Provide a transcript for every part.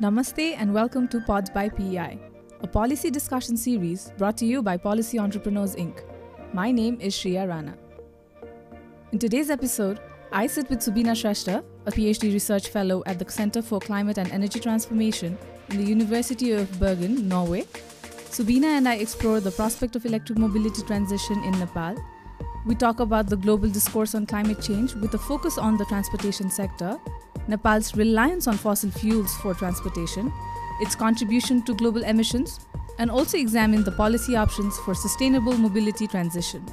Namaste and welcome to Pods by PEI, a policy discussion series brought to you by Policy Entrepreneurs Inc. My name is Shreeya Rana. In today's episode, I sit with Subina Shrestha, a PhD research fellow at the Center for Climate and Energy Transformation in the University of Bergen, Norway. Subina and I explore the prospect of electric mobility transition in Nepal. We talk about the global discourse on climate change with a focus on the transportation sector Nepal's reliance on fossil fuels for transportation, its contribution to global emissions, and also examine the policy options for sustainable mobility transition.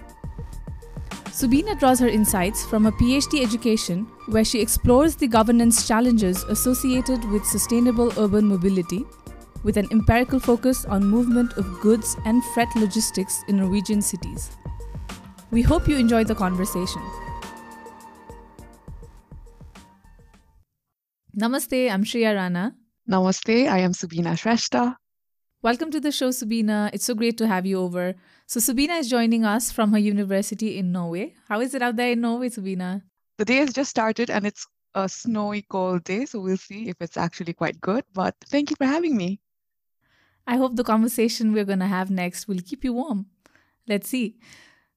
Subina draws her insights from a PhD education where she explores the governance challenges associated with sustainable urban mobility with an empirical focus on movement of goods and freight logistics in Norwegian cities. We hope you enjoy the conversation. Namaste, I'm Shreeya Rana. Namaste, I am Subina Shrestha. Welcome to the show, Subina. It's so great to have you over. So, Subina is joining us from her university in Norway. How is it out there in Norway, Subina? The day has just started and it's a snowy, cold day, so we'll see if it's actually quite good. But thank you for having me. I hope the conversation we're going to have next will keep you warm. Let's see.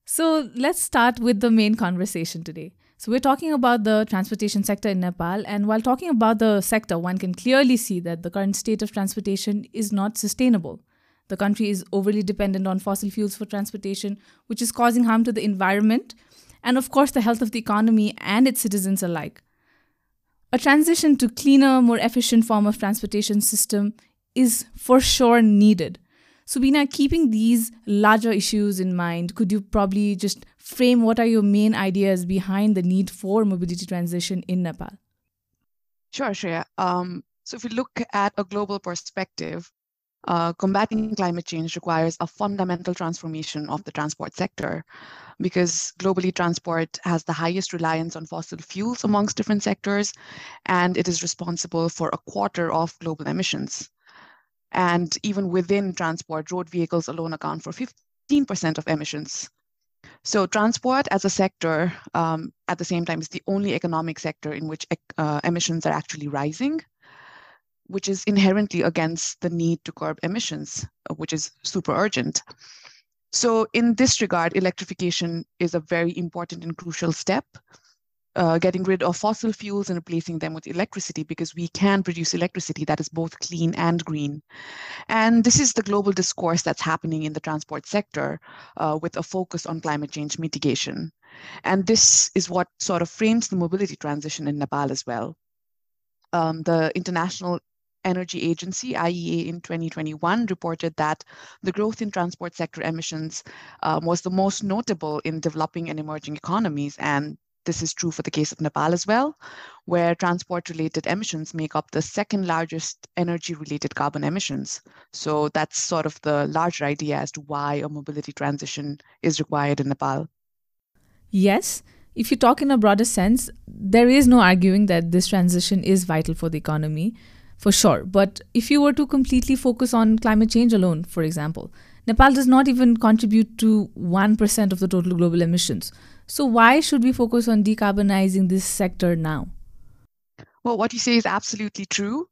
So, let's start with the main conversation today. So, we're talking about the transportation sector in Nepal. And while talking about the sector, one can clearly see that the current state of transportation is not sustainable. The country is overly dependent on fossil fuels for transportation, which is causing harm to the environment and, of course, the health of the economy and its citizens alike. A transition to cleaner, more efficient form of transportation system is for sure needed. Subina, keeping these larger issues in mind, could you probably just frame what are your main ideas behind the need for mobility transition in Nepal? Sure, Shreeya. Um, so if we look at a global perspective, uh, combating climate change requires a fundamental transformation of the transport sector because globally transport has the highest reliance on fossil fuels amongst different sectors and it is responsible for a quarter of global emissions. And even within transport, road vehicles alone account for 15% of emissions. So transport as a sector, um, at the same time, is the only economic sector in which uh, emissions are actually rising, which is inherently against the need to curb emissions, uh, which is super urgent. So in this regard, electrification is a very important and crucial step uh, getting rid of fossil fuels and replacing them with electricity because we can produce electricity that is both clean and green. And this is the global discourse that's happening in the transport sector uh, with a focus on climate change mitigation. And this is what sort of frames the mobility transition in Nepal as well. Um, the International Energy Agency, IEA, in 2021 reported that the growth in transport sector emissions um, was the most notable in developing and emerging economies. And this is true for the case of Nepal as well, where transport related emissions make up the second largest energy related carbon emissions. So that's sort of the larger idea as to why a mobility transition is required in Nepal. Yes, if you talk in a broader sense, there is no arguing that this transition is vital for the economy, for sure. But if you were to completely focus on climate change alone, for example, Nepal does not even contribute to 1% of the total global emissions. So, why should we focus on decarbonizing this sector now? Well, what you say is absolutely true.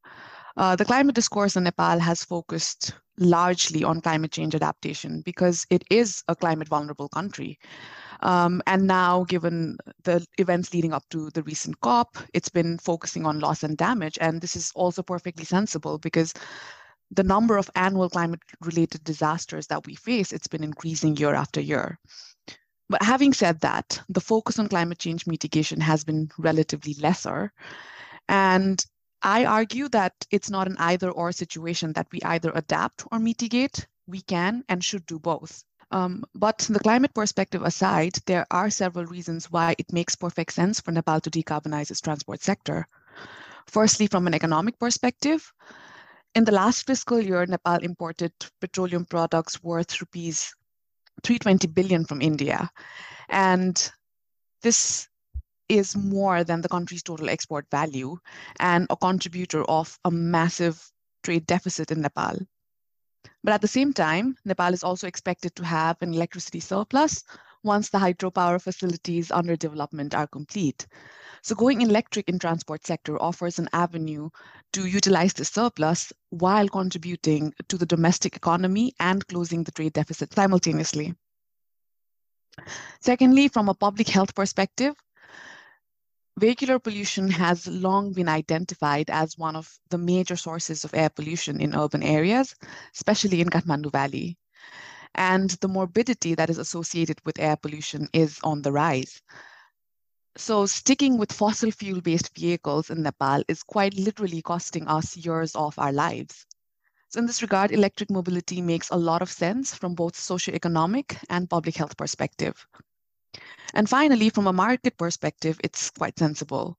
Uh, the climate discourse in Nepal has focused largely on climate change adaptation because it is a climate vulnerable country. Um, and now, given the events leading up to the recent COP, it's been focusing on loss and damage. And this is also perfectly sensible because the number of annual climate related disasters that we face, it's been increasing year after year. But having said that, the focus on climate change mitigation has been relatively lesser. And I argue that it's not an either or situation that we either adapt or mitigate. We can and should do both. Um, but the climate perspective aside, there are several reasons why it makes perfect sense for Nepal to decarbonize its transport sector. Firstly, from an economic perspective, in the last fiscal year, Nepal imported petroleum products worth rupees 320 billion from India. And this is more than the country's total export value and a contributor of a massive trade deficit in Nepal. But at the same time, Nepal is also expected to have an electricity surplus once the hydropower facilities under development are complete. So going electric in transport sector offers an avenue to utilize the surplus while contributing to the domestic economy and closing the trade deficit simultaneously. Secondly, from a public health perspective, vehicular pollution has long been identified as one of the major sources of air pollution in urban areas, especially in Kathmandu Valley. And the morbidity that is associated with air pollution is on the rise. So sticking with fossil fuel-based vehicles in Nepal is quite literally costing us years of our lives. So in this regard, electric mobility makes a lot of sense from both socioeconomic and public health perspective. And finally, from a market perspective, it's quite sensible.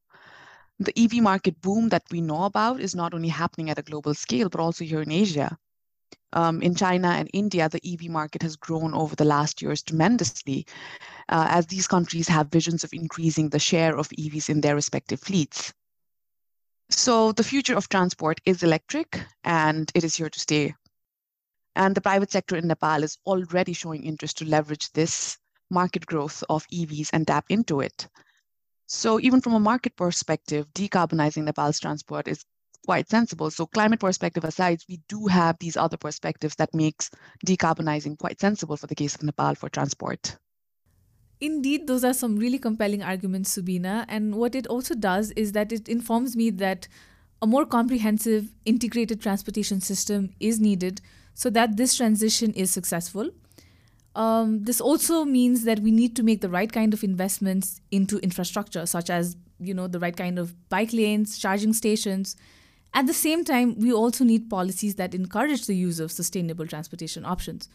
The EV market boom that we know about is not only happening at a global scale, but also here in Asia. Um, in China and India, the EV market has grown over the last years tremendously, uh, as these countries have visions of increasing the share of EVs in their respective fleets. So the future of transport is electric, and it is here to stay. And the private sector in Nepal is already showing interest to leverage this market growth of EVs and tap into it. So even from a market perspective, decarbonizing Nepal's transport is quite sensible. So climate perspective aside, we do have these other perspectives that makes decarbonizing quite sensible for the case of Nepal for transport. Indeed, those are some really compelling arguments, Subina. And what it also does is that it informs me that a more comprehensive, integrated transportation system is needed so that this transition is successful. Um, this also means that we need to make the right kind of investments into infrastructure, such as you know the right kind of bike lanes, charging stations. At the same time, we also need policies that encourage the use of sustainable transportation options.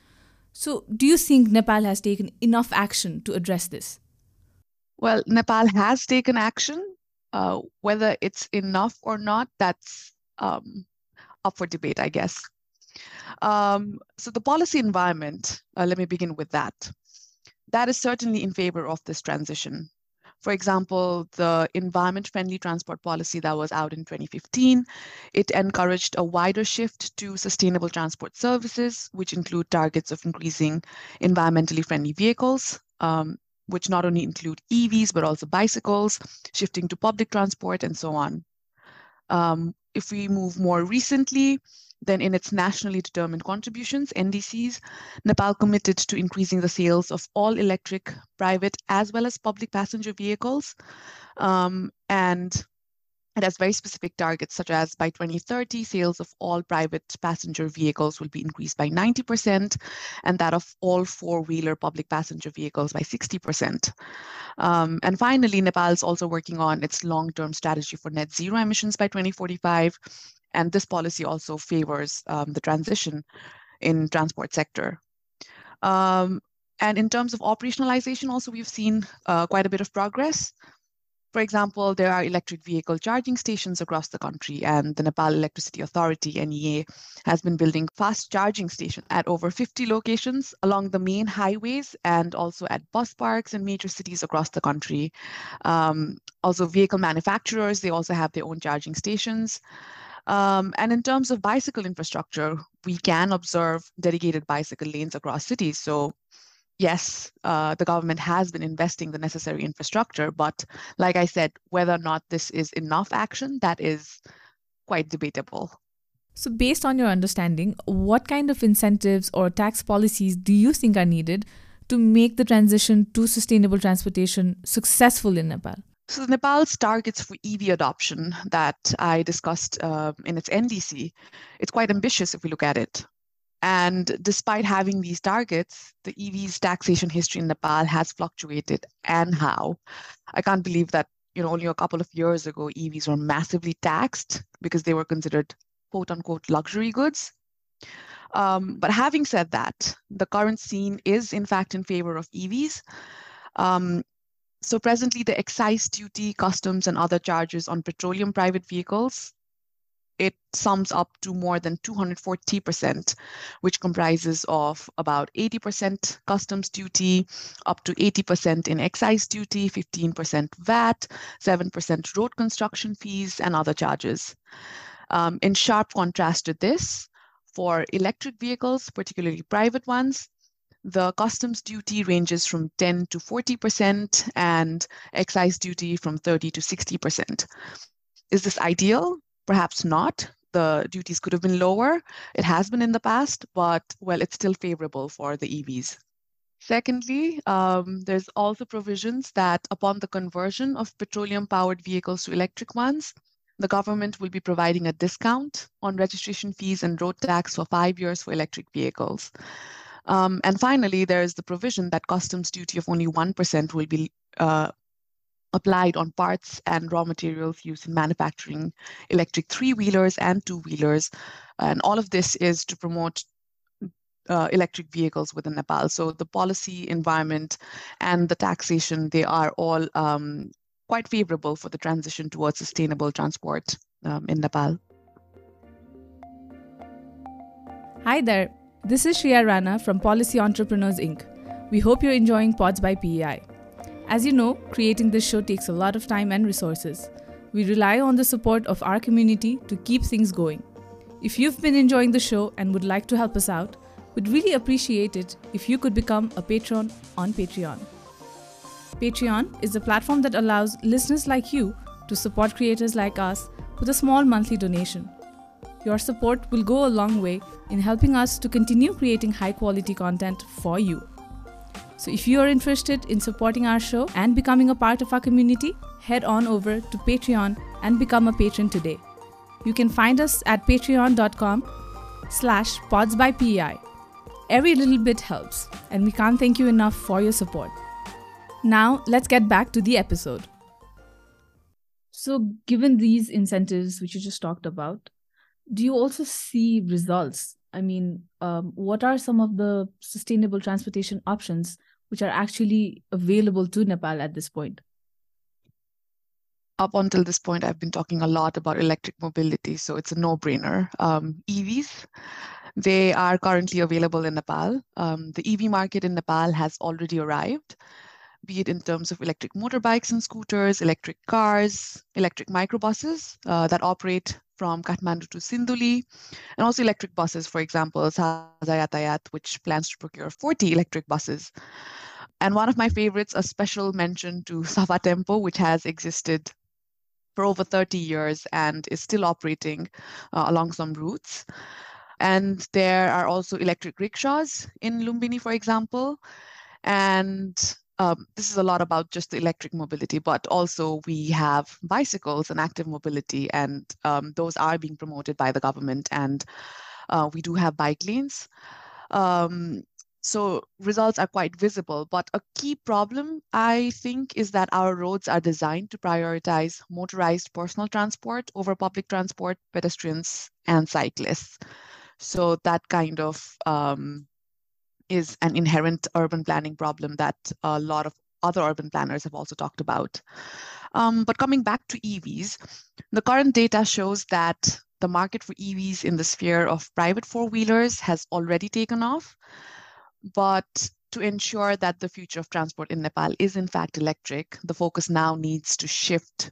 So, do you think Nepal has taken enough action to address this? Well, Nepal has taken action. Uh, whether it's enough or not, that's um, up for debate, I guess. Um, so the policy environment, uh, let me begin with that. That is certainly in favor of this transition. For example, the environment friendly transport policy that was out in 2015, it encouraged a wider shift to sustainable transport services, which include targets of increasing environmentally friendly vehicles, um, which not only include EVs, but also bicycles, shifting to public transport, and so on. Um, if we move more recently, then in its nationally determined contributions, NDCs, Nepal committed to increasing the sales of all electric, private, as well as public passenger vehicles. Um, and it has very specific targets, such as by 2030, sales of all private passenger vehicles will be increased by 90%, and that of all four-wheeler public passenger vehicles by 60%. Um, and finally, Nepal is also working on its long-term strategy for net zero emissions by 2045, and this policy also favors um, the transition in transport sector. Um, and in terms of operationalization, also we've seen uh, quite a bit of progress. For example, there are electric vehicle charging stations across the country, and the Nepal Electricity Authority, NEA, has been building fast charging stations at over 50 locations along the main highways and also at bus parks in major cities across the country. Um, also, vehicle manufacturers, they also have their own charging stations. Um, and in terms of bicycle infrastructure, we can observe dedicated bicycle lanes across cities. So yes, uh, the government has been investing the necessary infrastructure, but like I said, whether or not this is enough action, that is quite debatable. So, based on your understanding, what kind of incentives or tax policies do you think are needed to make the transition to sustainable transportation successful in Nepal? So Nepal's targets for EV adoption that I discussed uh, in its NDC, it's quite ambitious if we look at it. And despite having these targets, the EV's taxation history in Nepal has fluctuated and how. I can't believe that you know only a couple of years ago EVs were massively taxed because they were considered quote unquote luxury goods. Um, but having said that, the current scene is in fact in favor of EVs. Um, so presently the excise duty, customs and other charges on petroleum private vehicles, it sums up to more than 240%, which comprises of about 80% customs duty, up to 80% in excise duty, 15% VAT, 7% road construction fees, and other charges. Um, in sharp contrast to this, for electric vehicles, particularly private ones, the customs duty ranges from 10 to 40% and excise duty from 30 to 60%. Is this ideal? Perhaps not. The duties could have been lower. It has been in the past, but well, it's still favorable for the EVs. Secondly, um, there's also provisions that upon the conversion of petroleum powered vehicles to electric ones, the government will be providing a discount on registration fees and road tax for five years for electric vehicles. Um, and finally, there is the provision that customs duty of only 1% will be uh, applied on parts and raw materials used in manufacturing electric three-wheelers and two-wheelers. And all of this is to promote uh, electric vehicles within Nepal. So the policy, environment, and the taxation, they are all um, quite favorable for the transition towards sustainable transport um, in Nepal. Hi there. This is Shreeya Rana from Policy Entrepreneurs Inc. We hope you're enjoying Pods by PEI. As you know, creating this show takes a lot of time and resources. We rely on the support of our community to keep things going. If you've been enjoying the show and would like to help us out, we'd really appreciate it if you could become a patron on Patreon. Patreon is a platform that allows listeners like you to support creators like us with a small monthly donation. Your support will go a long way in helping us to continue creating high quality content for you. So, if you are interested in supporting our show and becoming a part of our community, head on over to Patreon and become a patron today. You can find us at patreon.com slash pods by PEI. Every little bit helps, and we can't thank you enough for your support. Now, let's get back to the episode. So, given these incentives, which you just talked about, do you also see results? I mean, um, what are some of the sustainable transportation options which are actually available to Nepal at this point? Up until this point, I've been talking a lot about electric mobility, so it's a no brainer. Um, EVs, they are currently available in Nepal. Um, the EV market in Nepal has already arrived, be it in terms of electric motorbikes and scooters, electric cars, electric microbuses uh, that operate from Kathmandu to Sinduli, and also electric buses, for example, Sajha Yatayat, which plans to procure 40 electric buses. And one of my favorites, a special mention to Safa Tempo, which has existed for over 30 years and is still operating uh, along some routes. And there are also electric rickshaws in Lumbini, for example. And um, this is a lot about just the electric mobility, but also we have bicycles and active mobility, and um, those are being promoted by the government. And uh, we do have bike lanes. Um, so results are quite visible, but a key problem, I think, is that our roads are designed to prioritize motorized personal transport over public transport, pedestrians, and cyclists. So that kind of um, is an inherent urban planning problem that a lot of other urban planners have also talked about. Um, but coming back to EVs, the current data shows that the market for EVs in the sphere of private four wheelers has already taken off. But to ensure that the future of transport in Nepal is in fact electric, the focus now needs to shift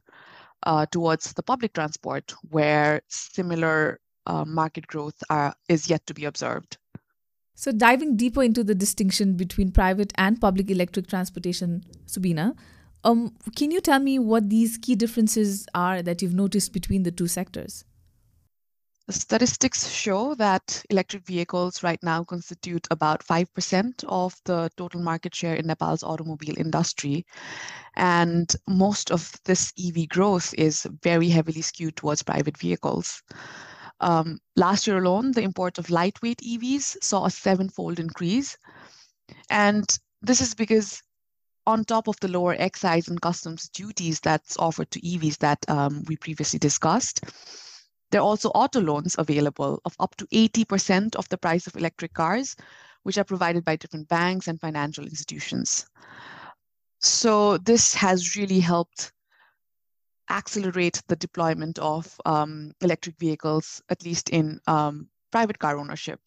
uh, towards the public transport, where similar uh, market growth are, is yet to be observed. So, diving deeper into the distinction between private and public electric transportation, Subina, um, can you tell me what these key differences are that you've noticed between the two sectors? Statistics show that electric vehicles right now constitute about 5% of the total market share in Nepal's automobile industry. And most of this EV growth is very heavily skewed towards private vehicles. Um, last year alone, the import of lightweight EVs saw a sevenfold increase. And this is because on top of the lower excise and customs duties that's offered to EVs that um, we previously discussed, there are also auto loans available of up to 80% of the price of electric cars, which are provided by different banks and financial institutions. So this has really helped accelerate the deployment of um, electric vehicles, at least in um, private car ownership.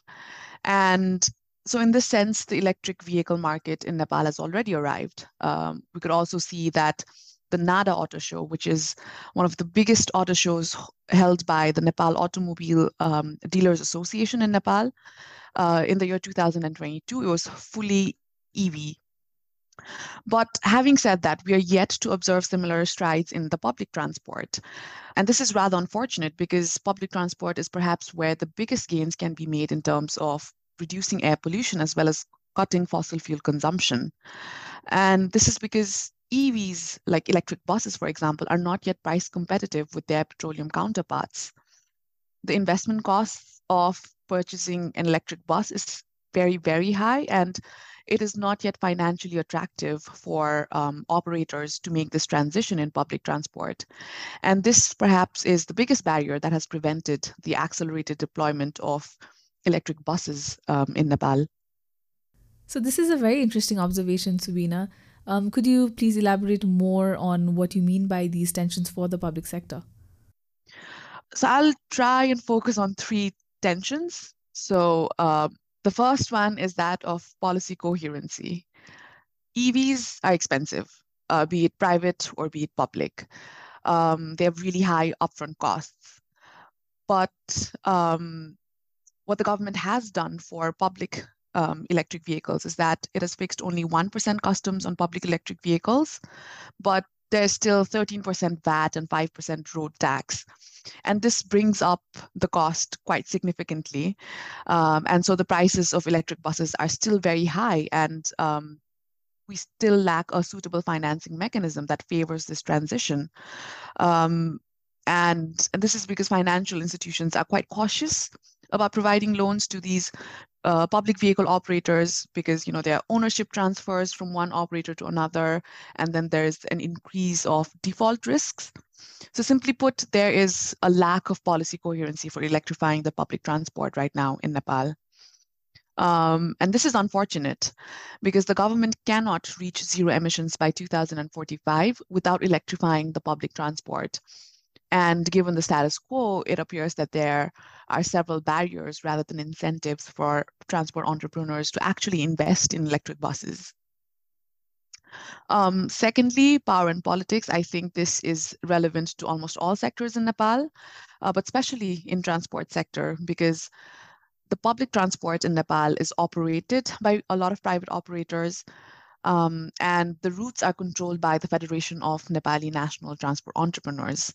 And so, in this sense, the electric vehicle market in Nepal has already arrived. Um, we could also see that the NADA Auto Show, which is one of the biggest auto shows held by the Nepal Automobile um, Dealers Association in Nepal. Uh, in the year 2022, it was fully EV. But having said that, we are yet to observe similar strides in the public transport. And this is rather unfortunate because public transport is perhaps where the biggest gains can be made in terms of reducing air pollution as well as cutting fossil fuel consumption. And this is because EVs, like electric buses, for example, are not yet price competitive with their petroleum counterparts. The investment costs of purchasing an electric bus is very, very high, and it is not yet financially attractive for um, operators to make this transition in public transport. And this perhaps is the biggest barrier that has prevented the accelerated deployment of electric buses um, in Nepal. So, this is a very interesting observation, Subina. Um, could you please elaborate more on what you mean by these tensions for the public sector? So, I'll try and focus on three tensions. So, uh, the first one is that of policy coherency. EVs are expensive, uh, be it private or be it public. Um, they have really high upfront costs. But um, what the government has done for public um, electric vehicles is that it has fixed only 1% customs on public electric vehicles, but there's still 13% VAT and 5% road tax. And this brings up the cost quite significantly. Um, and so the prices of electric buses are still very high. And um, we still lack a suitable financing mechanism that favors this transition. Um, and, and this is because financial institutions are quite cautious about providing loans to these uh, public vehicle operators because you know there are ownership transfers from one operator to another and then there's an increase of default risks. So simply put there is a lack of policy coherency for electrifying the public transport right now in nepal. Um, and this is unfortunate because the government cannot reach zero emissions by 2045 without electrifying the public transport and given the status quo, it appears that there are several barriers rather than incentives for transport entrepreneurs to actually invest in electric buses. Um, secondly, power and politics. I think this is relevant to almost all sectors in Nepal, uh, but especially in transport sector because the public transport in Nepal is operated by a lot of private operators um, and the routes are controlled by the Federation of Nepali National Transport Entrepreneurs.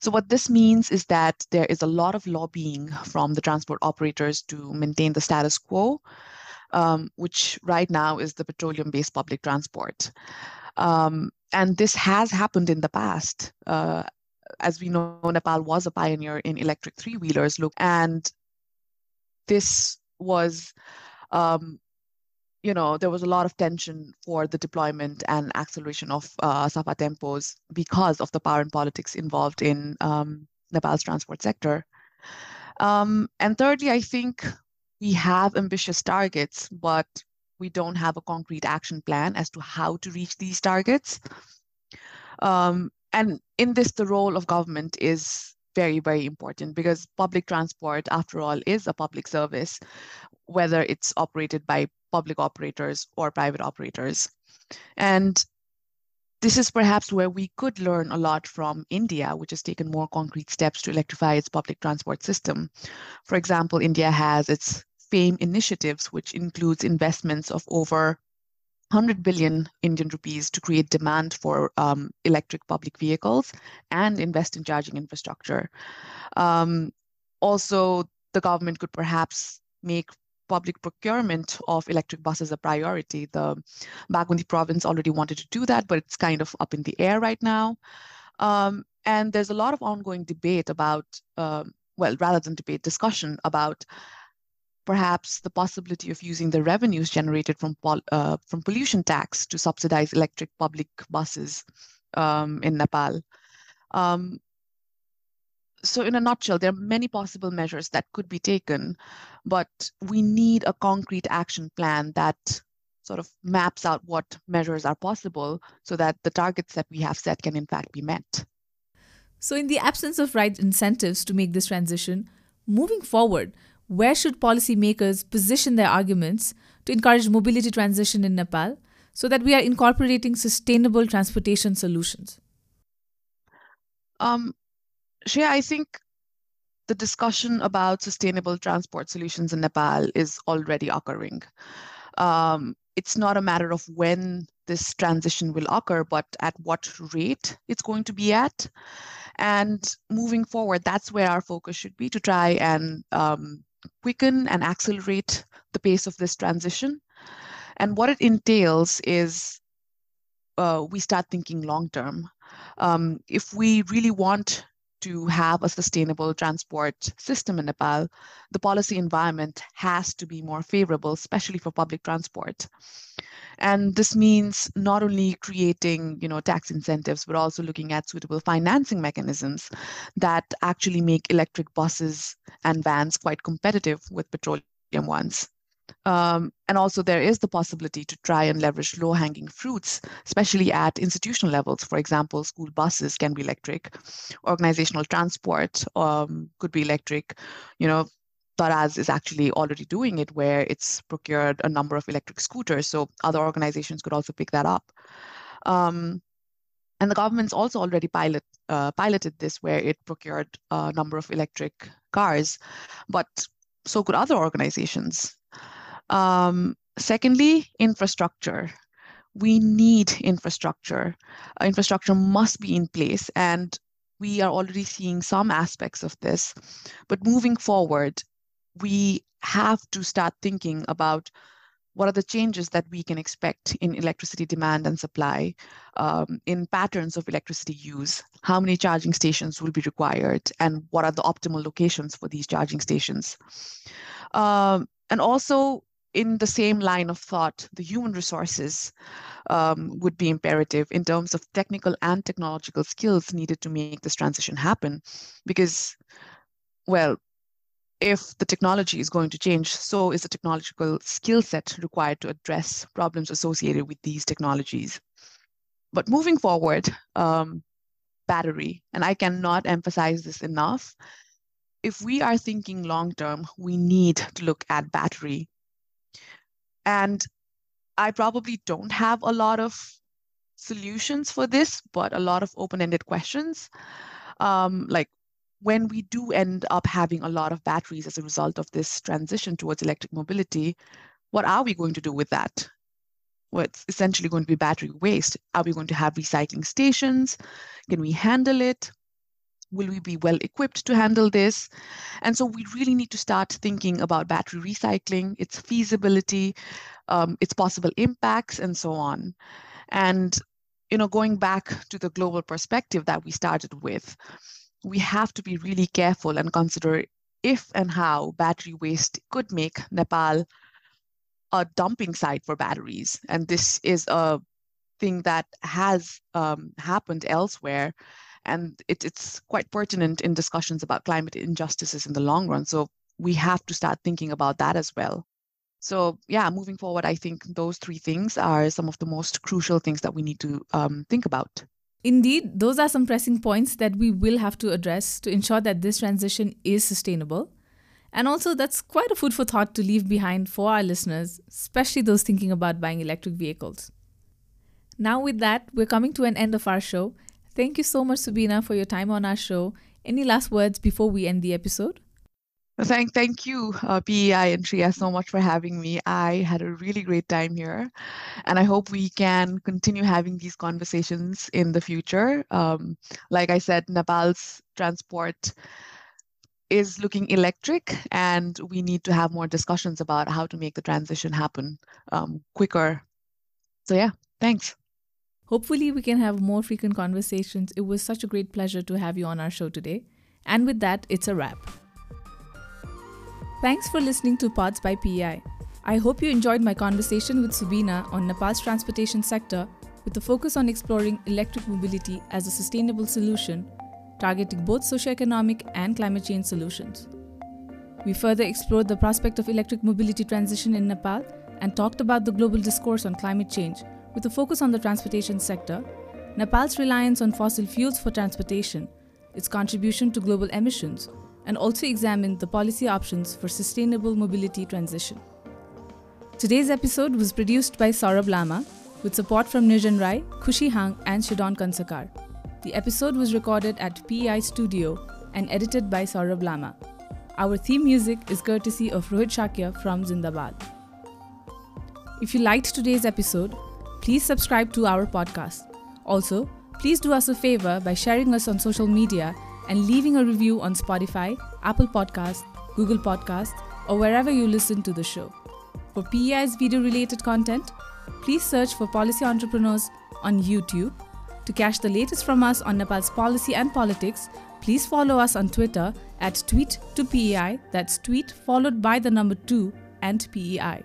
So what this means is that there is a lot of lobbying from the transport operators to maintain the status quo, um, which right now is the petroleum-based public transport. Um, and this has happened in the past. Uh, as we know, Nepal was a pioneer in electric three-wheelers, look, and this was um, you know, there was a lot of tension for the deployment and acceleration of uh, SAFA tempos because of the power and politics involved in um, Nepal's transport sector. Um, and thirdly, I think we have ambitious targets, but we don't have a concrete action plan as to how to reach these targets. Um, and in this, the role of government is very, very important because public transport, after all, is a public service, whether it's operated by public operators or private operators. And this is perhaps where we could learn a lot from India, which has taken more concrete steps to electrify its public transport system. For example, India has its FAME initiatives, which includes investments of over 100 billion Indian rupees to create demand for um, electric public vehicles and invest in charging infrastructure. Um, also, the government could perhaps make public procurement of electric buses a priority. The Bagmati province already wanted to do that, but it's kind of up in the air right now. Um, and there's a lot of ongoing debate about, um, well, rather than debate, discussion about perhaps the possibility of using the revenues generated from uh, from pollution tax to subsidize electric public buses um, in Nepal. Um, so in a nutshell, there are many possible measures that could be taken, but we need a concrete action plan that sort of maps out what measures are possible so that the targets that we have set can in fact be met. So in the absence of right incentives to make this transition, moving forward, where should policymakers position their arguments to encourage mobility transition in Nepal so that we are incorporating sustainable transportation solutions? Um, Shreeya, I think the discussion about sustainable transport solutions in Nepal is already occurring. Um, it's not a matter of when this transition will occur, but at what rate it's going to be at. And moving forward, that's where our focus should be to try and um, quicken and accelerate the pace of this transition. And what it entails is uh, we start thinking long term. Um, if we really want to have a sustainable transport system in Nepal, the policy environment has to be more favorable, especially for public transport. And this means not only creating, you know, tax incentives, but also looking at suitable financing mechanisms that actually make electric buses and vans quite competitive with petroleum ones. Um, and also there is the possibility to try and leverage low-hanging fruits, especially at institutional levels. For example, school buses can be electric, organizational transport um, could be electric. You know, Daraz is actually already doing it where it's procured a number of electric scooters. So other organizations could also pick that up. Um, and the government's also already pilot, uh, piloted this where it procured a number of electric cars, but so could other organizations. Um, secondly, infrastructure. We need infrastructure. Uh, infrastructure must be in place, and we are already seeing some aspects of this. But moving forward, we have to start thinking about what are the changes that we can expect in electricity demand and supply, um, in patterns of electricity use, how many charging stations will be required, and what are the optimal locations for these charging stations. Um, and also in the same line of thought, the human resources um, would be imperative in terms of technical and technological skills needed to make this transition happen. Because, well, if the technology is going to change, so is the technological skill set required to address problems associated with these technologies. But moving forward, um, battery, and I cannot emphasize this enough. If we are thinking long term, we need to look at battery. And I probably don't have a lot of solutions for this, but a lot of open ended questions. Um, like when we do end up having a lot of batteries as a result of this transition towards electric mobility, what are we going to do with that? Well, it's essentially going to be battery waste. Are we going to have recycling stations? Can we handle it? Will we be well equipped to handle this? And so we really need to start thinking about battery recycling, its feasibility, um, its possible impacts, and so on. And you know, going back to the global perspective that we started with, we have to be really careful and consider if and how battery waste could make Nepal a dumping site for batteries. And this is a thing that has um, happened elsewhere. And it, it's quite pertinent in discussions about climate injustices in the long run. So we have to start thinking about that as well. So, yeah, moving forward, I think those three things are some of the most crucial things that we need to um, think about. Indeed, those are some pressing points that we will have to address to ensure that this transition is sustainable. And also, that's quite a food for thought to leave behind for our listeners, especially those thinking about buying electric vehicles. Now, with that, we're coming to an end of our show. Thank you so much, Subina, for your time on our show. Any last words before we end the episode? Thank, thank you, uh, PEI and Shreeya, so much for having me. I had a really great time here, and I hope we can continue having these conversations in the future. Um, like I said, Nepal's transport is looking electric, and we need to have more discussions about how to make the transition happen um, quicker. So, yeah, thanks. Hopefully, we can have more frequent conversations. It was such a great pleasure to have you on our show today. And with that, it's a wrap. Thanks for listening to Pods by PEI. I hope you enjoyed my conversation with Subina on Nepal's transportation sector with a focus on exploring electric mobility as a sustainable solution, targeting both socioeconomic and climate change solutions. We further explored the prospect of electric mobility transition in Nepal and talked about the global discourse on climate change with a focus on the transportation sector, Nepal's reliance on fossil fuels for transportation, its contribution to global emissions, and also examined the policy options for sustainable mobility transition. Today's episode was produced by Saurabh Lama, with support from Nirjan Rai, Kushi Hang, and Shidon Kansakar. The episode was recorded at PEI Studio and edited by Saurabh Lama. Our theme music is courtesy of Rohit Shakya from Zindabad. If you liked today's episode, please subscribe to our podcast. Also, please do us a favor by sharing us on social media and leaving a review on Spotify, Apple Podcasts, Google Podcasts, or wherever you listen to the show. For PEI's video related content, please search for Policy Entrepreneurs on YouTube. To catch the latest from us on Nepal's policy and politics, please follow us on Twitter at tweet to PEI, that's tweet followed by the number 2 and PEI,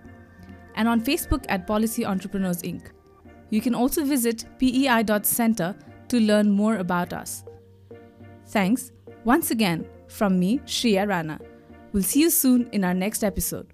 and on Facebook at Policy Entrepreneurs Inc. You can also visit pei.center to learn more about us. Thanks once again from me, Shreeya Rana. We'll see you soon in our next episode.